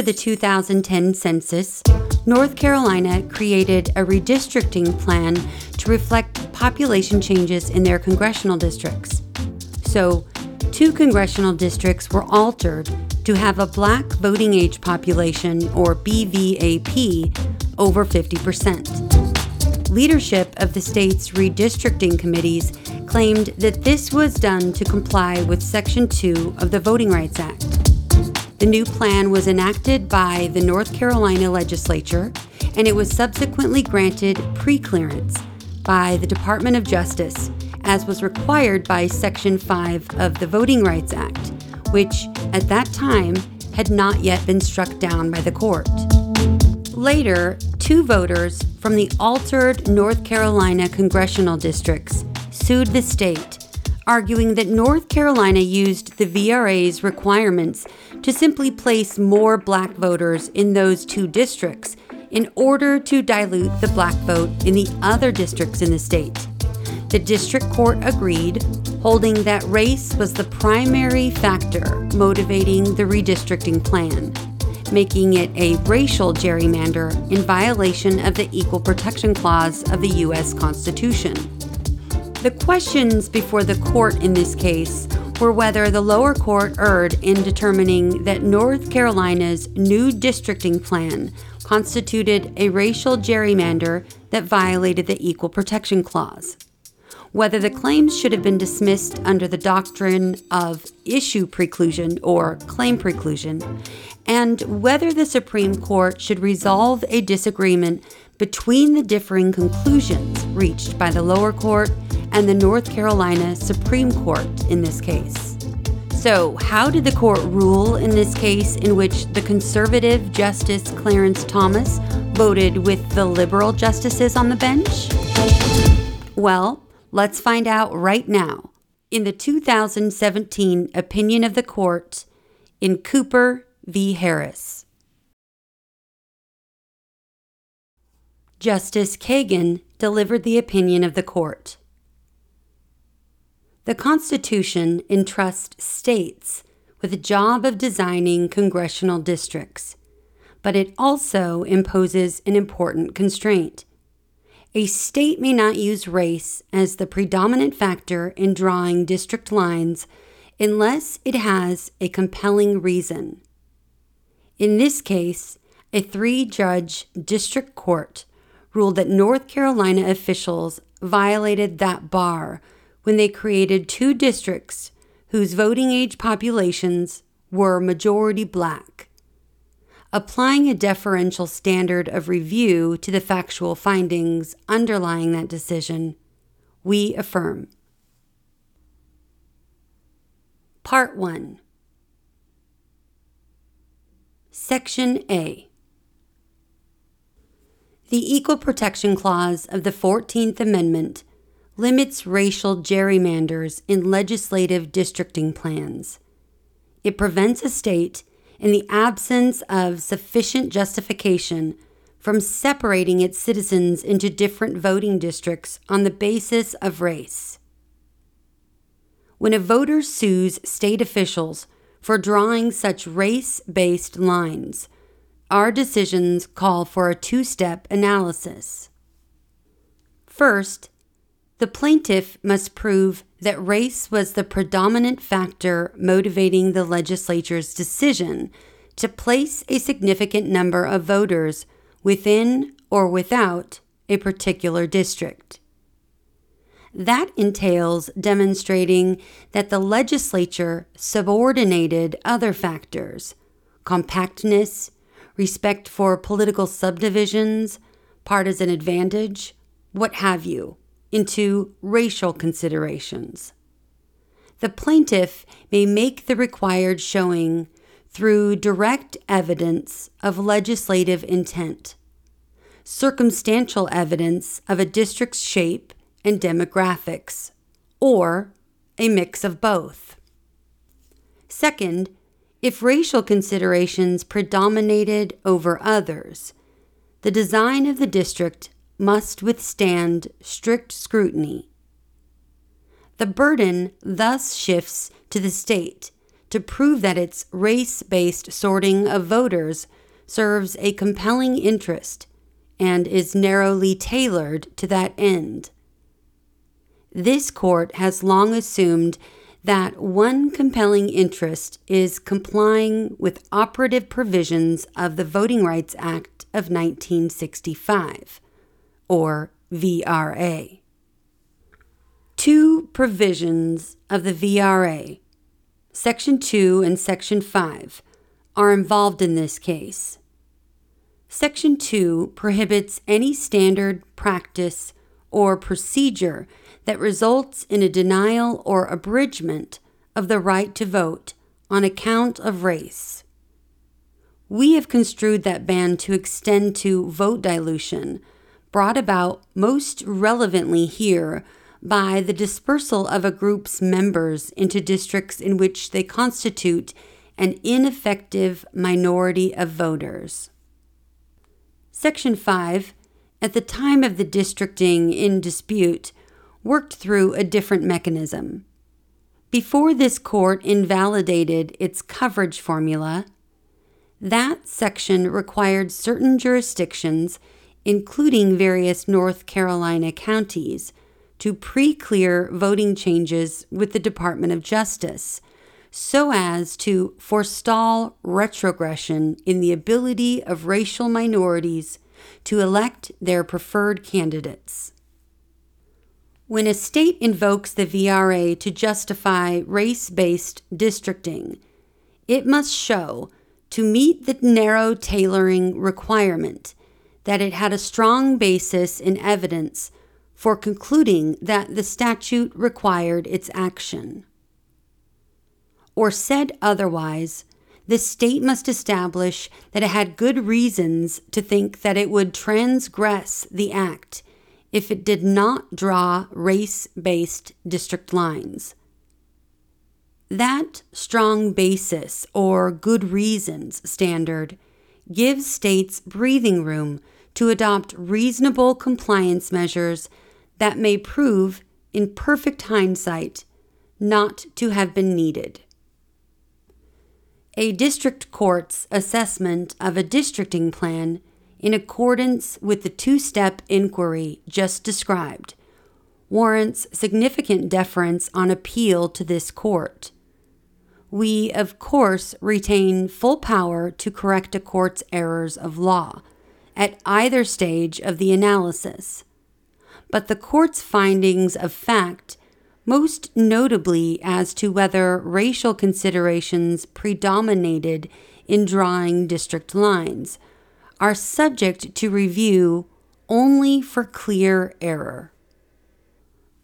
After the 2010 census, North Carolina created a redistricting plan to reflect population changes in their congressional districts. So, two congressional districts were altered to have a black voting age population, or BVAP, over 50%. Leadership of the state's redistricting committees claimed that this was done to comply with Section 2 of the Voting Rights Act. The new plan was enacted by the North Carolina legislature and it was subsequently granted pre-clearance by the Department of Justice as was required by Section 5 of the Voting Rights Act, which at that time had not yet been struck down by the court. Later, two voters from the altered North Carolina congressional districts sued the state, arguing that North Carolina used the VRA's requirements to simply place more black voters in those two districts in order to dilute the black vote in the other districts in the state. The district court agreed, holding that race was the primary factor motivating the redistricting plan, making it a racial gerrymander in violation of the Equal Protection Clause of the U.S. Constitution. The questions before the court in this case were whether the lower court erred in determining that North Carolina's new districting plan constituted a racial gerrymander that violated the Equal Protection Clause whether the claims should have been dismissed under the doctrine of issue preclusion or claim preclusion, and whether the Supreme Court should resolve a disagreement between the differing conclusions reached by the lower court and the North Carolina Supreme Court in this case. So, how did the court rule in this case in which the conservative Justice Clarence Thomas voted with the liberal justices on the bench? Well, Let's find out right now in the 2017 opinion of the court in Cooper v. Harris. Justice Kagan delivered the opinion of the court. The Constitution entrusts states with the job of designing congressional districts, but it also imposes an important constraint a state may not use race as the predominant factor in drawing district lines unless it has a compelling reason. In this case, a three judge district court ruled that North Carolina officials violated that bar when they created two districts whose voting age populations were majority black applying a deferential standard of review to the factual findings underlying that decision, we affirm. Part 1 Section A The Equal Protection Clause of the 14th Amendment limits racial gerrymanders in legislative districting plans. It prevents a state in the absence of sufficient justification from separating its citizens into different voting districts on the basis of race. When a voter sues state officials for drawing such race based lines, our decisions call for a two step analysis. First, the plaintiff must prove that race was the predominant factor motivating the legislature's decision to place a significant number of voters within or without a particular district. That entails demonstrating that the legislature subordinated other factors compactness, respect for political subdivisions, partisan advantage, what have you into racial considerations. The plaintiff may make the required showing through direct evidence of legislative intent, circumstantial evidence of a district's shape and demographics, or a mix of both. Second, if racial considerations predominated over others, the design of the district must withstand strict scrutiny The burden thus shifts to the state to prove that its race based sorting of voters serves a compelling interest and is narrowly tailored to that end. This court has long assumed that one compelling interest is complying with operative provisions of the Voting Rights Act of 1965, or VRA. Two provisions of the VRA, Section 2 and Section 5, are involved in this case. Section 2 prohibits any standard practice or procedure that results in a denial or abridgment of the right to vote on account of race. We have construed that ban to extend to vote dilution, brought about most relevantly here by the dispersal of a group's members into districts in which they constitute an ineffective minority of voters. Section 5, at the time of the districting in dispute, worked through a different mechanism. Before this court invalidated its coverage formula, that section required certain jurisdictions, including various North Carolina counties, to pre clear voting changes with the Department of Justice so as to forestall retrogression in the ability of racial minorities to elect their preferred candidates. When a state invokes the VRA to justify race based districting, it must show, to meet the narrow tailoring requirement, that it had a strong basis in evidence for concluding that the statute required its action. Or said otherwise, the state must establish that it had good reasons to think that it would transgress the act if it did not draw race based district lines. That strong basis or good reasons standard gives states breathing room to adopt reasonable compliance measures that may prove, in perfect hindsight, not to have been needed. A district court's assessment of a districting plan in accordance with the two step inquiry just described, warrants significant deference on appeal to this court. We, of course, retain full power to correct a court's errors of law at either stage of the analysis. But the court's findings of fact, most notably as to whether racial considerations predominated in drawing district lines, are subject to review only for clear error.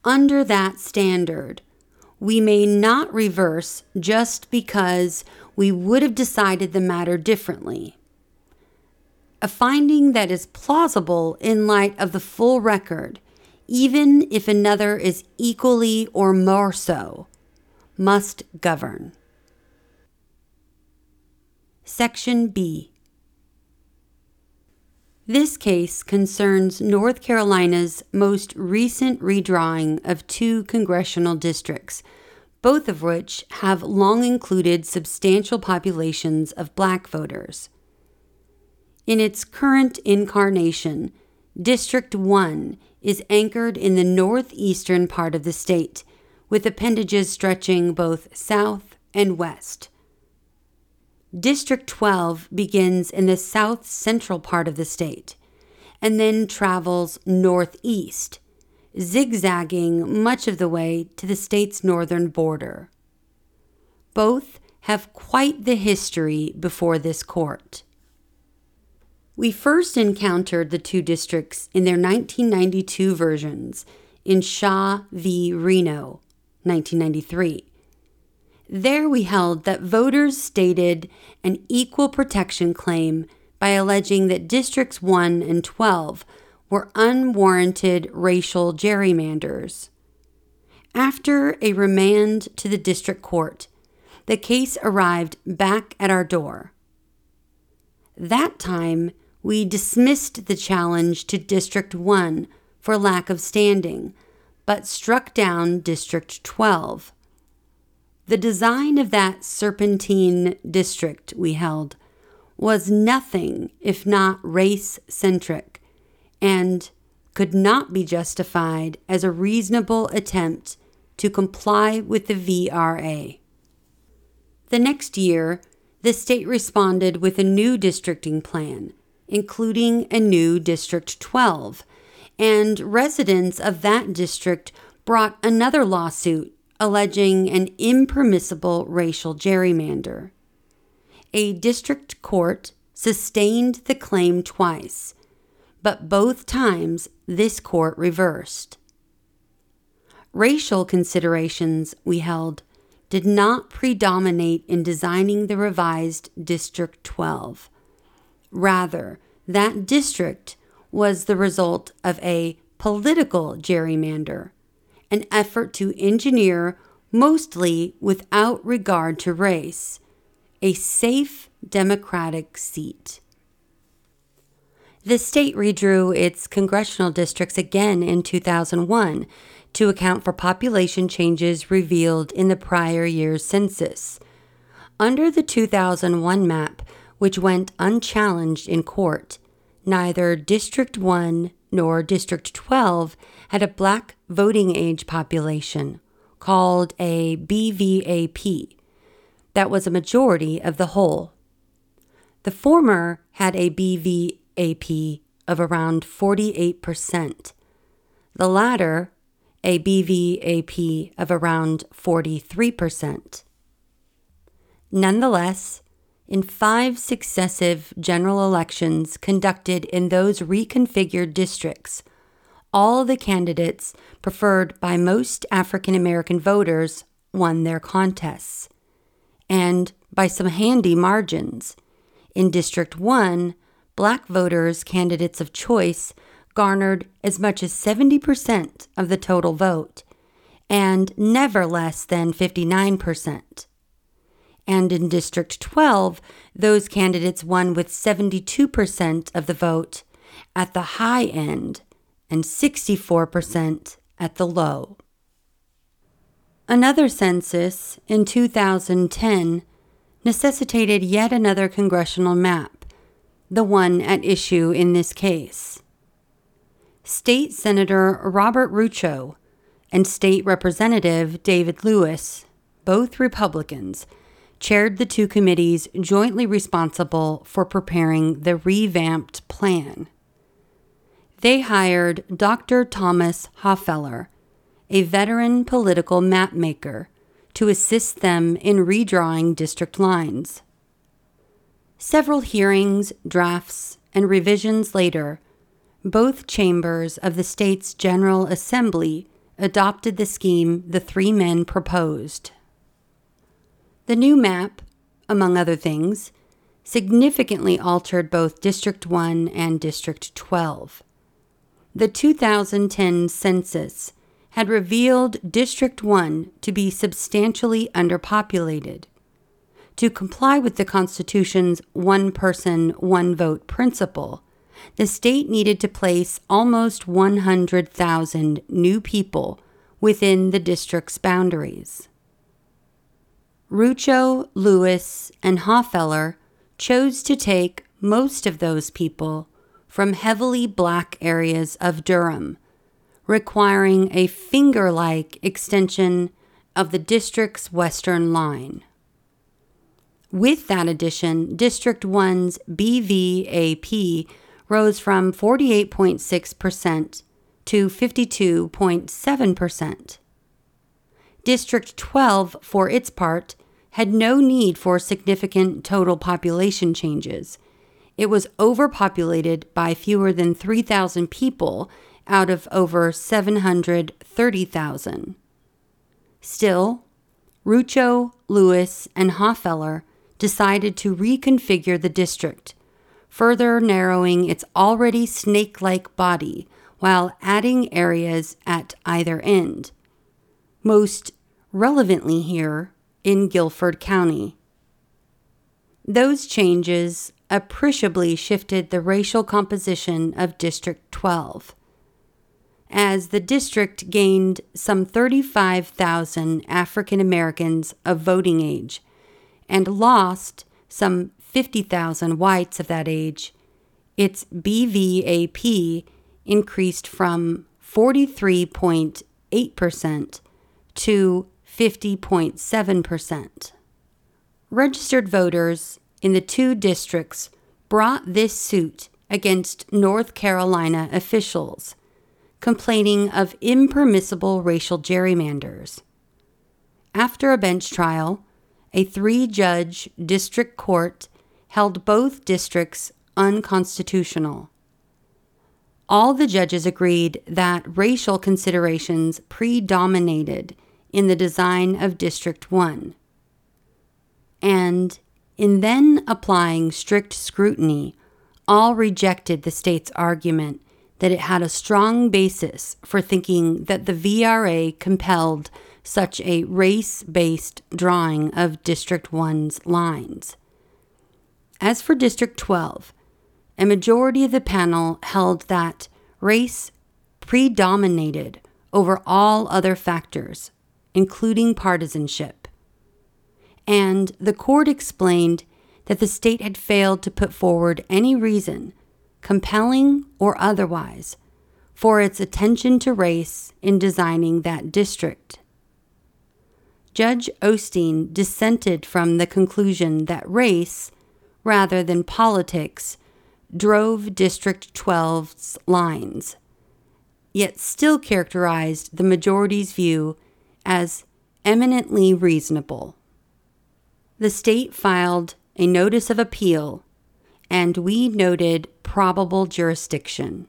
Under that standard, we may not reverse just because we would have decided the matter differently. A finding that is plausible in light of the full record, even if another is equally or more so, must govern. Section B this case concerns North Carolina's most recent redrawing of two congressional districts, both of which have long included substantial populations of black voters. In its current incarnation, District 1 is anchored in the northeastern part of the state, with appendages stretching both south and west. District 12 begins in the south central part of the state and then travels northeast, zigzagging much of the way to the state's northern border. Both have quite the history before this court. We first encountered the two districts in their 1992 versions in Shaw v. Reno, 1993 there we held that voters stated an equal protection claim by alleging that Districts 1 and 12 were unwarranted racial gerrymanders. After a remand to the district court, the case arrived back at our door. That time, we dismissed the challenge to District 1 for lack of standing, but struck down District 12. The design of that serpentine district we held was nothing if not race centric and could not be justified as a reasonable attempt to comply with the VRA. The next year, the state responded with a new districting plan, including a new District 12, and residents of that district brought another lawsuit alleging an impermissible racial gerrymander. A district court sustained the claim twice, but both times this court reversed. Racial considerations, we held, did not predominate in designing the revised District 12. Rather, that district was the result of a political gerrymander, an effort to engineer, mostly without regard to race, a safe Democratic seat. The state redrew its congressional districts again in 2001 to account for population changes revealed in the prior year's census. Under the 2001 map, which went unchallenged in court, neither District 1 nor District 12 had a black voting age population, called a BVAP, that was a majority of the whole. The former had a BVAP of around 48%. The latter a BVAP of around 43%. Nonetheless, in five successive general elections conducted in those reconfigured districts, all the candidates preferred by most African American voters won their contests. And by some handy margins. In District 1, black voters, candidates of choice, garnered as much as 70% of the total vote, and never less than 59%. And in District 12, those candidates won with 72% of the vote at the high end and 64% at the low. Another census in 2010 necessitated yet another congressional map, the one at issue in this case. State Senator Robert Rucho and State Representative David Lewis, both Republicans, chaired the two committees jointly responsible for preparing the revamped plan. They hired Dr. Thomas Hofeller, a veteran political mapmaker, to assist them in redrawing district lines. Several hearings, drafts, and revisions later, both chambers of the state's General Assembly adopted the scheme the three men proposed. The new map, among other things, significantly altered both District 1 and District 12. The 2010 census had revealed District 1 to be substantially underpopulated. To comply with the Constitution's one person, one vote principle, the state needed to place almost 100,000 new people within the district's boundaries. Rucho, Lewis, and Hofeller chose to take most of those people from heavily black areas of Durham, requiring a finger like extension of the district's western line. With that addition, District 1's BVAP rose from 48.6% to 52.7%. District 12, for its part, had no need for significant total population changes. It was overpopulated by fewer than 3,000 people out of over 730,000. Still, Rucho, Lewis, and Hofeller decided to reconfigure the district further narrowing its already snake like body while adding areas at either end. Most relevantly here in Guilford County. Those changes appreciably shifted the racial composition of District 12. as the district gained some 35,000 African Americans of voting age and lost some 50,000 whites of that age, its BVAP increased from 43.8% to 50.7%. Registered voters in the two districts brought this suit against North Carolina officials, complaining of impermissible racial gerrymanders. After a bench trial, a three judge district court held both districts unconstitutional. All the judges agreed that racial considerations predominated in the design of District 1. And in then applying strict scrutiny, all rejected the state's argument that it had a strong basis for thinking that the VRA compelled such a race based drawing of District 1's lines. As for District 12, a majority of the panel held that race predominated over all other factors, including partisanship. And the court explained that the state had failed to put forward any reason, compelling or otherwise, for its attention to race in designing that district. Judge Osteen dissented from the conclusion that race, rather than politics, drove District 12's lines, yet still characterized the majority's view as eminently reasonable. The state filed a notice of appeal, and we noted probable jurisdiction.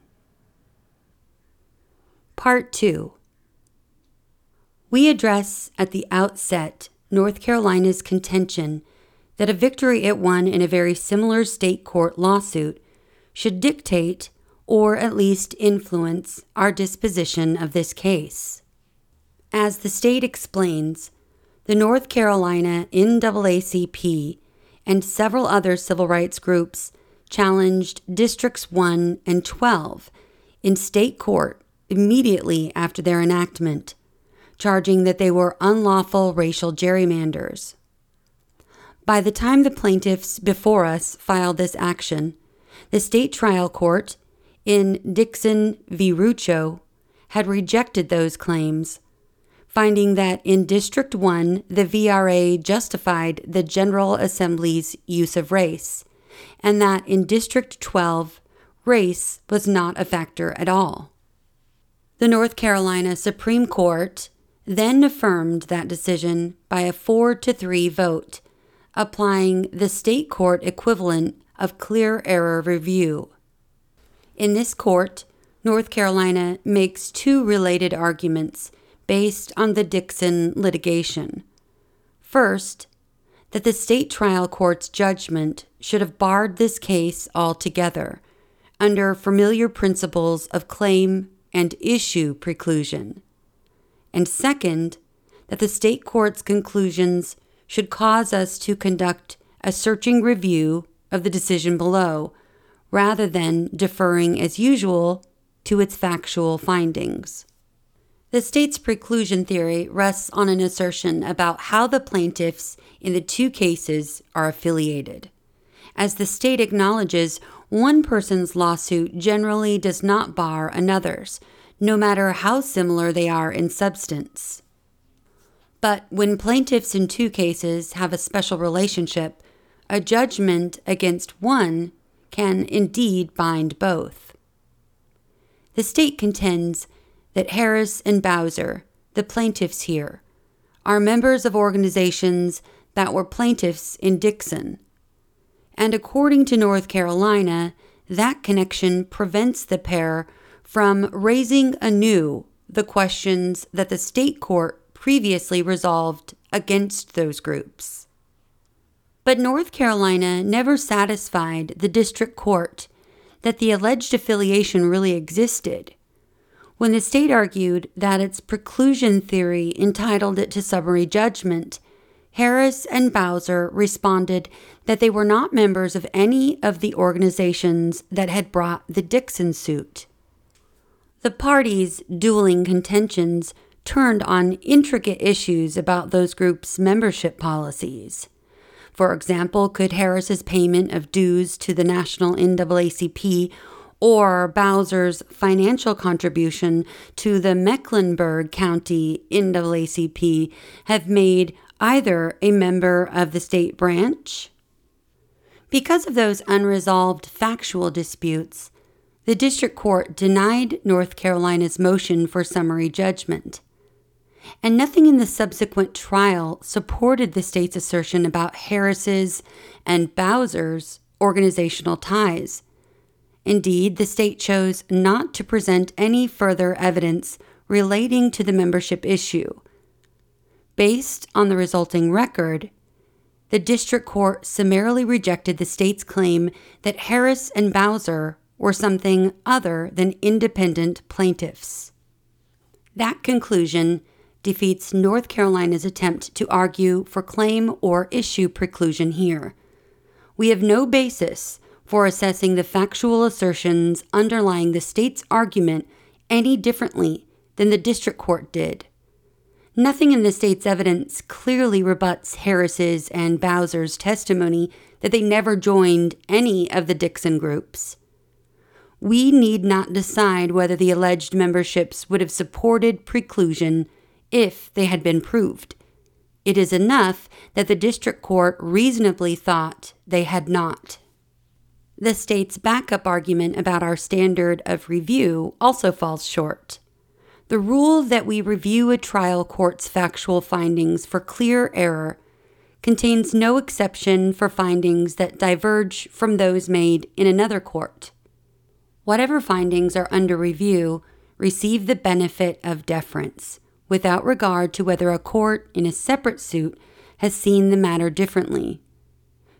Part 2 We address at the outset North Carolina's contention that a victory it won in a very similar state court lawsuit should dictate or at least influence our disposition of this case. As the state explains, the North Carolina NAACP and several other civil rights groups challenged Districts 1 and 12 in state court immediately after their enactment, charging that they were unlawful racial gerrymanders. By the time the plaintiffs before us filed this action, the state trial court in Dixon v. Rucho had rejected those claims finding that in District 1, the VRA justified the General Assembly's use of race, and that in District 12, race was not a factor at all. The North Carolina Supreme Court then affirmed that decision by a 4 to 3 vote, applying the state court equivalent of clear error review. In this court, North Carolina makes two related arguments based on the Dixon litigation. First, that the state trial court's judgment should have barred this case altogether under familiar principles of claim and issue preclusion. And second, that the state court's conclusions should cause us to conduct a searching review of the decision below, rather than deferring as usual to its factual findings. The state's preclusion theory rests on an assertion about how the plaintiffs in the two cases are affiliated. As the state acknowledges, one person's lawsuit generally does not bar another's, no matter how similar they are in substance. But when plaintiffs in two cases have a special relationship, a judgment against one can indeed bind both. The state contends that Harris and Bowser, the plaintiffs here, are members of organizations that were plaintiffs in Dixon. And according to North Carolina, that connection prevents the pair from raising anew the questions that the state court previously resolved against those groups. But North Carolina never satisfied the district court that the alleged affiliation really existed when the state argued that its preclusion theory entitled it to summary judgment, Harris and Bowser responded that they were not members of any of the organizations that had brought the Dixon suit. The parties' dueling contentions turned on intricate issues about those groups' membership policies. For example, could Harris's payment of dues to the National NAACP or Bowser's financial contribution to the Mecklenburg County NAACP have made either a member of the state branch? Because of those unresolved factual disputes, the district court denied North Carolina's motion for summary judgment. And nothing in the subsequent trial supported the state's assertion about Harris's and Bowser's organizational ties. Indeed, the state chose not to present any further evidence relating to the membership issue. Based on the resulting record, the district court summarily rejected the state's claim that Harris and Bowser were something other than independent plaintiffs. That conclusion defeats North Carolina's attempt to argue for claim or issue preclusion here. We have no basis for assessing the factual assertions underlying the state's argument any differently than the district court did. Nothing in the state's evidence clearly rebuts Harris's and Bowser's testimony that they never joined any of the Dixon groups. We need not decide whether the alleged memberships would have supported preclusion if they had been proved. It is enough that the district court reasonably thought they had not. The state's backup argument about our standard of review also falls short. The rule that we review a trial court's factual findings for clear error contains no exception for findings that diverge from those made in another court. Whatever findings are under review receive the benefit of deference, without regard to whether a court in a separate suit has seen the matter differently.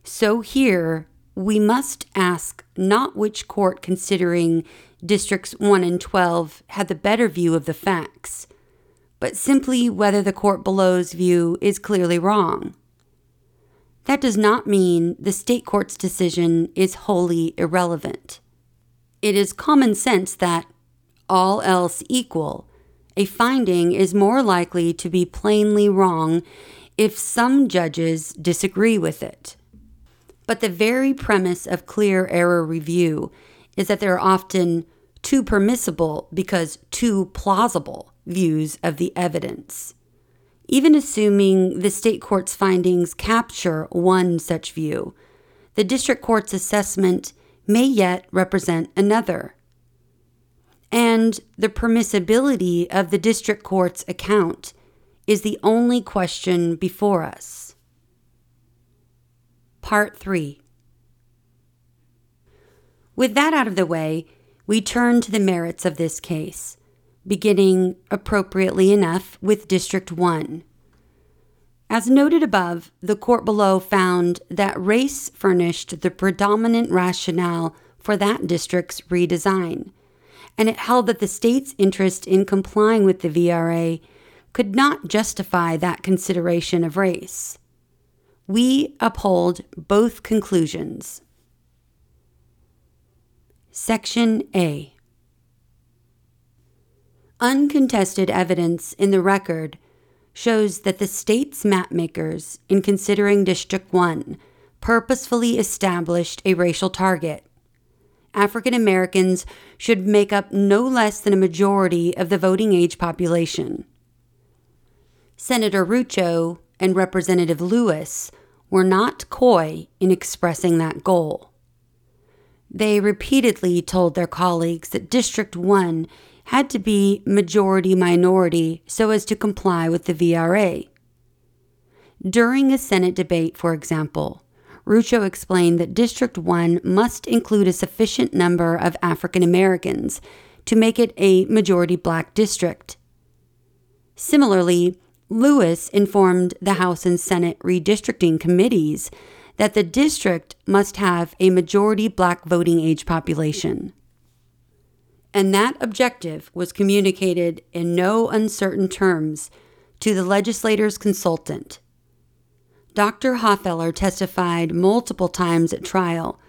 So here, we must ask not which court considering Districts 1 and 12 had the better view of the facts, but simply whether the court below's view is clearly wrong. That does not mean the state court's decision is wholly irrelevant. It is common sense that, all else equal, a finding is more likely to be plainly wrong if some judges disagree with it. But the very premise of clear error review is that there are often two permissible because two plausible views of the evidence. Even assuming the state court's findings capture one such view, the district court's assessment may yet represent another. And the permissibility of the district court's account is the only question before us. Part 3 with that out of the way, we turn to the merits of this case, beginning, appropriately enough, with District 1. As noted above, the court below found that race furnished the predominant rationale for that district's redesign, and it held that the state's interest in complying with the VRA could not justify that consideration of race. We uphold both conclusions. Section A Uncontested evidence in the record shows that the state's mapmakers, in considering District 1, purposefully established a racial target. African Americans should make up no less than a majority of the voting age population. Senator Rucho and Representative Lewis were not coy in expressing that goal. They repeatedly told their colleagues that District 1 had to be majority minority so as to comply with the VRA. During a Senate debate, for example, Rucho explained that District 1 must include a sufficient number of African Americans to make it a majority black district. Similarly, Lewis informed the House and Senate redistricting committees that the district must have a majority black voting age population. And that objective was communicated in no uncertain terms to the legislator's consultant. Dr. Hofeller testified multiple times at trial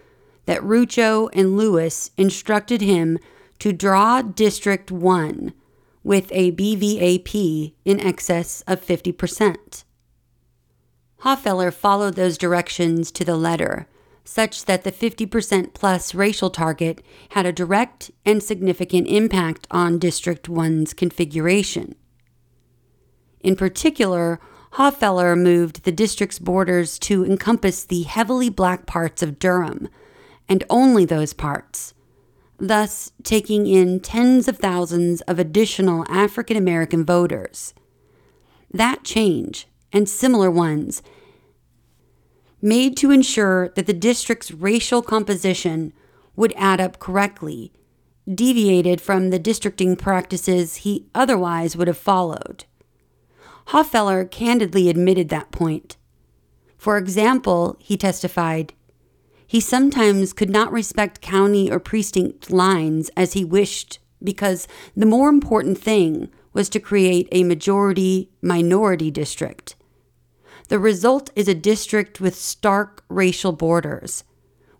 that Rucho and Lewis instructed him to draw District 1 with a BVAP in excess of 50%. Hofeller followed those directions to the letter, such that the 50% plus racial target had a direct and significant impact on District 1's configuration. In particular, Hofeller moved the district's borders to encompass the heavily black parts of Durham, and only those parts, thus taking in tens of thousands of additional African American voters. That change, and similar ones, made to ensure that the district's racial composition would add up correctly, deviated from the districting practices he otherwise would have followed. Hofeller candidly admitted that point. For example, he testified, he sometimes could not respect county or precinct lines as he wished because the more important thing was to create a majority minority district. The result is a district with stark racial borders.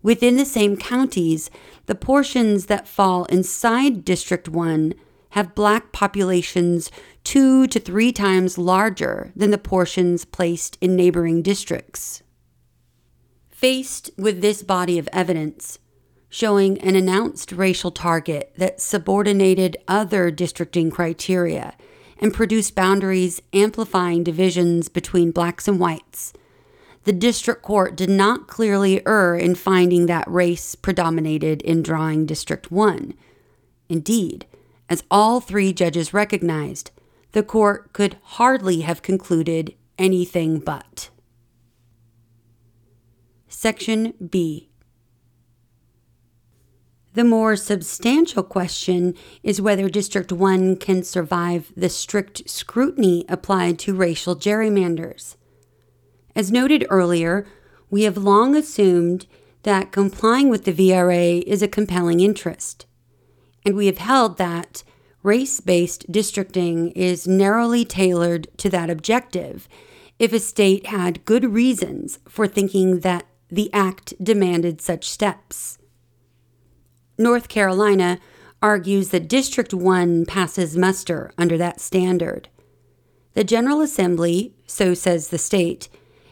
Within the same counties, the portions that fall inside District 1 have black populations two to three times larger than the portions placed in neighboring districts. Faced with this body of evidence, showing an announced racial target that subordinated other districting criteria and produced boundaries amplifying divisions between blacks and whites, the district court did not clearly err in finding that race predominated in drawing District 1. Indeed, as all three judges recognized, the court could hardly have concluded anything but. Section B. The more substantial question is whether District 1 can survive the strict scrutiny applied to racial gerrymanders. As noted earlier, we have long assumed that complying with the VRA is a compelling interest, and we have held that race based districting is narrowly tailored to that objective if a state had good reasons for thinking that the act demanded such steps. North Carolina argues that District 1 passes muster under that standard. The General Assembly, so says the state,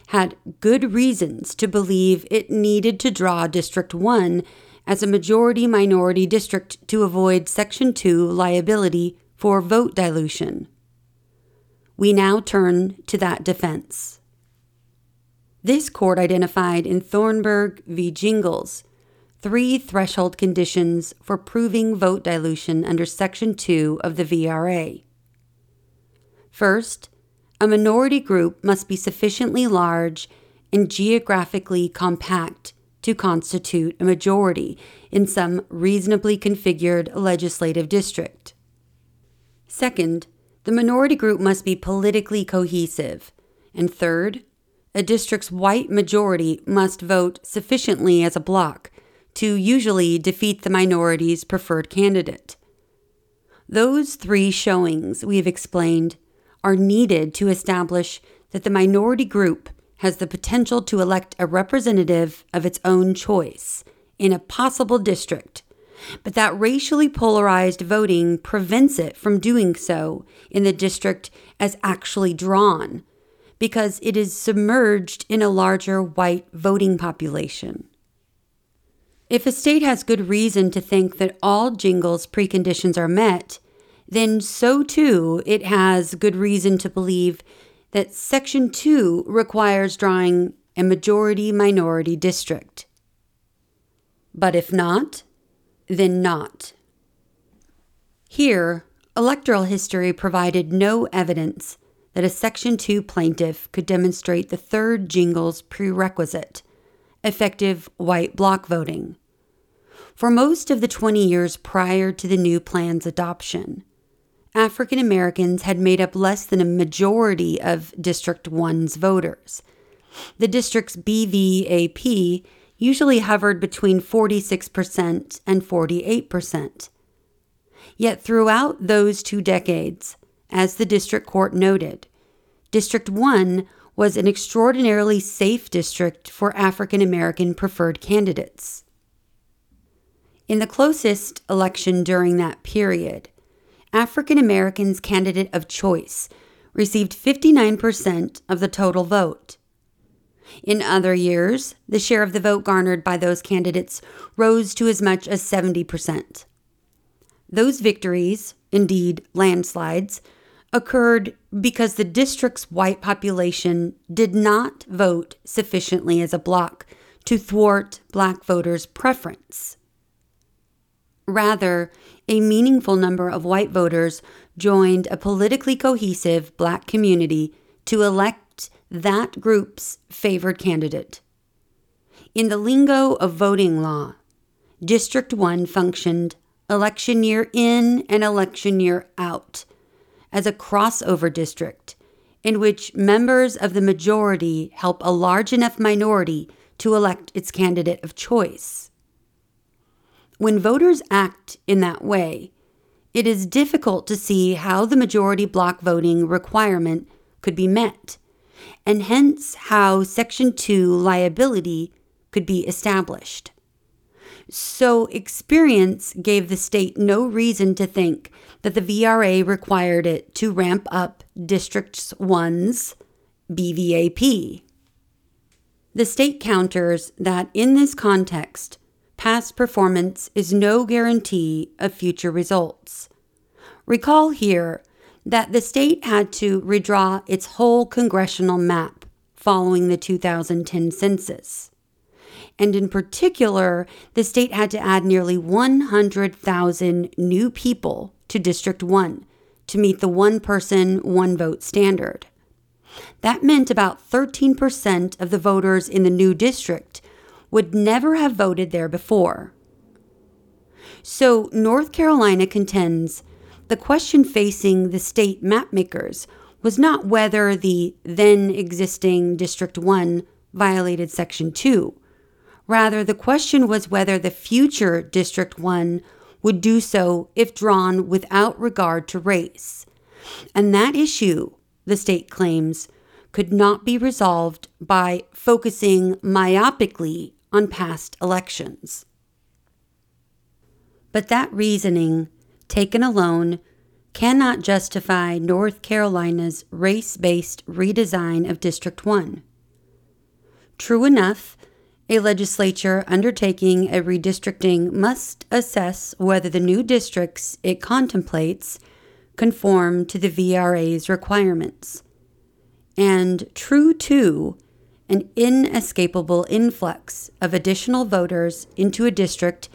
had good reasons to believe it needed to draw District 1 as a majority minority district to avoid Section 2 liability for vote dilution. We now turn to that defense. This court identified in Thornburg v. Gingles three threshold conditions for proving vote dilution under Section 2 of the VRA. First, a minority group must be sufficiently large and geographically compact to constitute a majority in some reasonably configured legislative district. Second, the minority group must be politically cohesive. And third, a district's white majority must vote sufficiently as a bloc to usually defeat the minority's preferred candidate. Those three showings we have explained are needed to establish that the minority group has the potential to elect a representative of its own choice in a possible district, but that racially polarized voting prevents it from doing so in the district as actually drawn because it is submerged in a larger white voting population. If a state has good reason to think that all Gingles preconditions are met, then so too it has good reason to believe that Section 2 requires drawing a majority minority district. But if not, then not. Here, electoral history provided no evidence that a Section 2 plaintiff could demonstrate the third Gingles prerequisite effective white bloc voting. For most of the 20 years prior to the new plan's adoption, African Americans had made up less than a majority of District 1's voters. The district's BVAP usually hovered between 46% and 48%. Yet throughout those two decades, as the district court noted, District 1 was an extraordinarily safe district for African American preferred candidates. In the closest election during that period, African Americans' candidate of choice received 59% of the total vote. In other years, the share of the vote garnered by those candidates rose to as much as 70%. Those victories, indeed landslides, occurred because the district's white population did not vote sufficiently as a bloc to thwart black voters' preference. Rather, a meaningful number of white voters joined a politically cohesive black community to elect that group's favored candidate. In the lingo of voting law, District 1 functioned election year in and election year out as a crossover district in which members of the majority help a large enough minority to elect its candidate of choice. When voters act in that way, it is difficult to see how the majority bloc voting requirement could be met, and hence how Section 2 liability could be established. So, experience gave the state no reason to think that the VRA required it to ramp up District 1's BVAP. The state counters that in this context, past performance is no guarantee of future results. Recall here that the state had to redraw its whole congressional map following the 2010 census. And in particular, the state had to add nearly 100,000 new people to District 1 to meet the one person, one vote standard. That meant about 13% of the voters in the new district would never have voted there before. So, North Carolina contends the question facing the state mapmakers was not whether the then existing District 1 violated Section 2. Rather, the question was whether the future District 1 would do so if drawn without regard to race. And that issue, the state claims, could not be resolved by focusing myopically on past elections. But that reasoning, taken alone, cannot justify North Carolina's race based redesign of District 1. True enough, a legislature undertaking a redistricting must assess whether the new districts it contemplates conform to the VRA's requirements. And true, too, an inescapable influx of additional voters into a district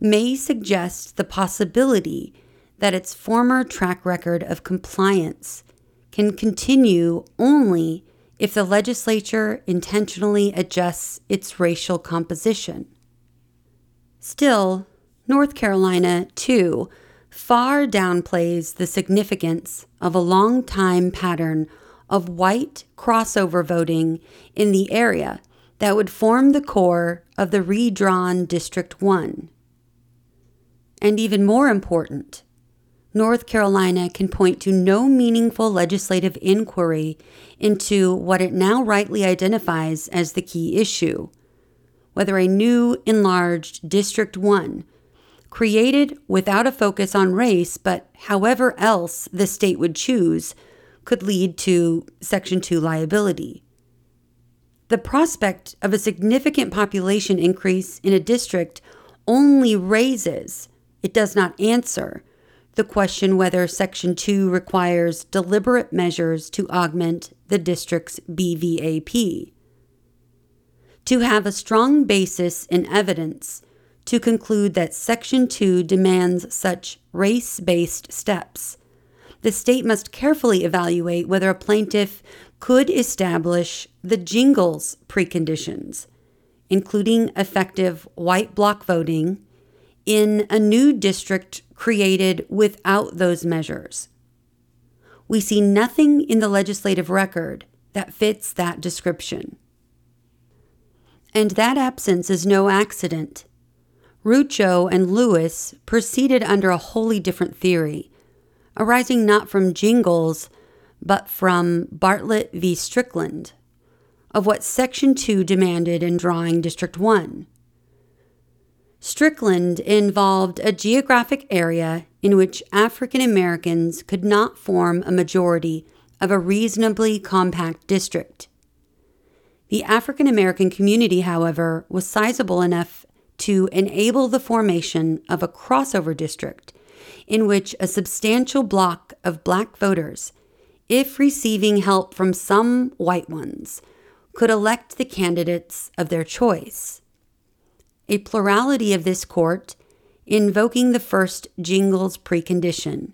may suggest the possibility that its former track record of compliance can continue only if the legislature intentionally adjusts its racial composition. Still, North Carolina, too, far downplays the significance of a long time pattern of white crossover voting in the area that would form the core of the redrawn District 1. And even more important, North Carolina can point to no meaningful legislative inquiry into what it now rightly identifies as the key issue whether a new enlarged District 1, created without a focus on race, but however else the state would choose, could lead to Section 2 liability. The prospect of a significant population increase in a district only raises, it does not answer, the question whether Section 2 requires deliberate measures to augment the district's BVAP. To have a strong basis in evidence to conclude that Section 2 demands such race based steps, the state must carefully evaluate whether a plaintiff could establish the Gingles preconditions, including effective white bloc voting in a new district created without those measures. We see nothing in the legislative record that fits that description. And that absence is no accident. Rucho and Lewis proceeded under a wholly different theory, arising not from Gingles, but from Bartlett v. Strickland, of what Section 2 demanded in drawing District 1. Strickland involved a geographic area in which African Americans could not form a majority of a reasonably compact district. The African American community, however, was sizable enough to enable the formation of a crossover district in which a substantial bloc of black voters, if receiving help from some white ones, could elect the candidates of their choice a plurality of this court, invoking the first Gingles precondition,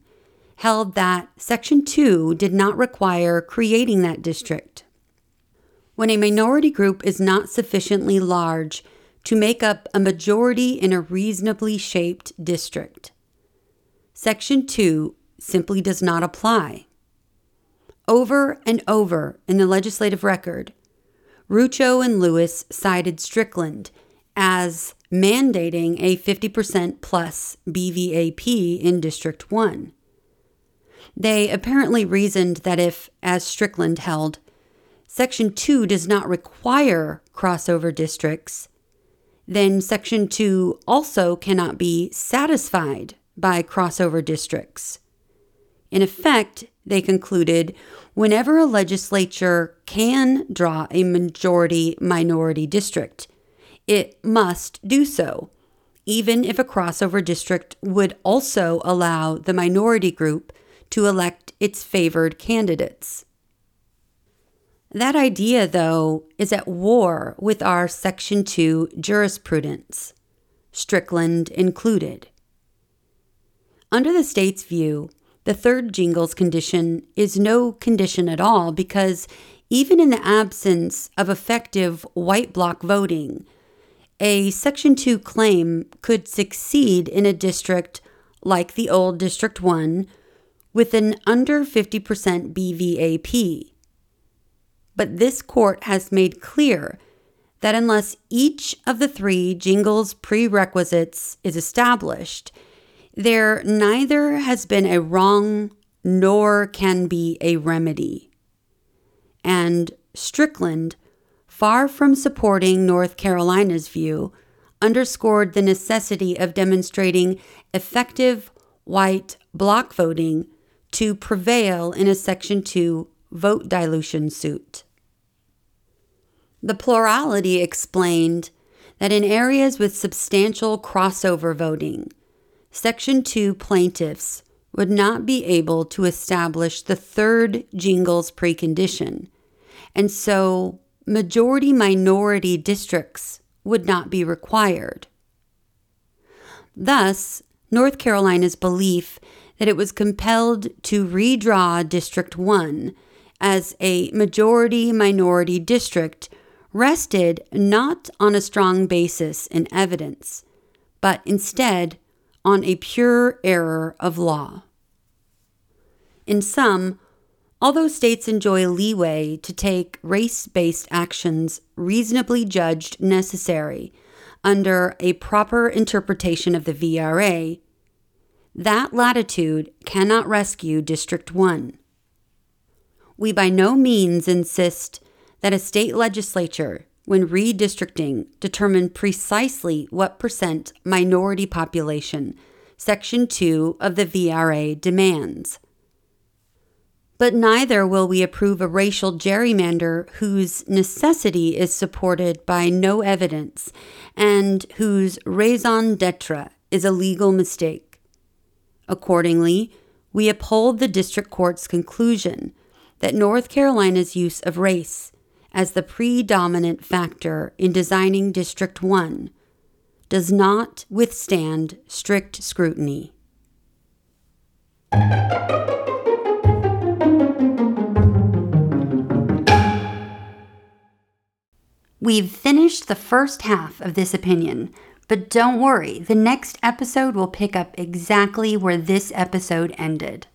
held that Section 2 did not require creating that district. When a minority group is not sufficiently large to make up a majority in a reasonably shaped district, Section 2 simply does not apply. Over and over in the legislative record, Rucho and Lewis cited Strickland as mandating a 50% plus BVAP in District 1. They apparently reasoned that if, as Strickland held, Section 2 does not require crossover districts, then Section 2 also cannot be satisfied by crossover districts. In effect, they concluded whenever a legislature can draw a majority minority district, it must do so, even if a crossover district would also allow the minority group to elect its favored candidates. That idea, though, is at war with our Section 2 jurisprudence, Strickland included. Under the state's view, the third Gingles condition is no condition at all because even in the absence of effective white bloc voting, a Section 2 claim could succeed in a district like the old District 1 with an under 50% BVAP. But this court has made clear that unless each of the three Gingles prerequisites is established, there neither has been a wrong nor can be a remedy. And Strickland far from supporting North Carolina's view, underscored the necessity of demonstrating effective white bloc voting to prevail in a Section 2 vote dilution suit. The plurality explained that in areas with substantial crossover voting, Section 2 plaintiffs would not be able to establish the third Gingles precondition, and so majority minority districts would not be required. Thus, North Carolina's belief that it was compelled to redraw District 1 as a majority minority district rested not on a strong basis in evidence, but instead on a pure error of law. In sum, Although states enjoy leeway to take race based actions reasonably judged necessary under a proper interpretation of the VRA, that latitude cannot rescue District 1. We by no means insist that a state legislature, when redistricting, determine precisely what percent minority population Section 2 of the VRA demands but neither will we approve a racial gerrymander whose necessity is supported by no evidence and whose raison d'etre is a legal mistake. Accordingly, we uphold the district court's conclusion that North Carolina's use of race as the predominant factor in designing District 1 does not withstand strict scrutiny. We've finished the first half of this opinion, but don't worry, the next episode will pick up exactly where this episode ended.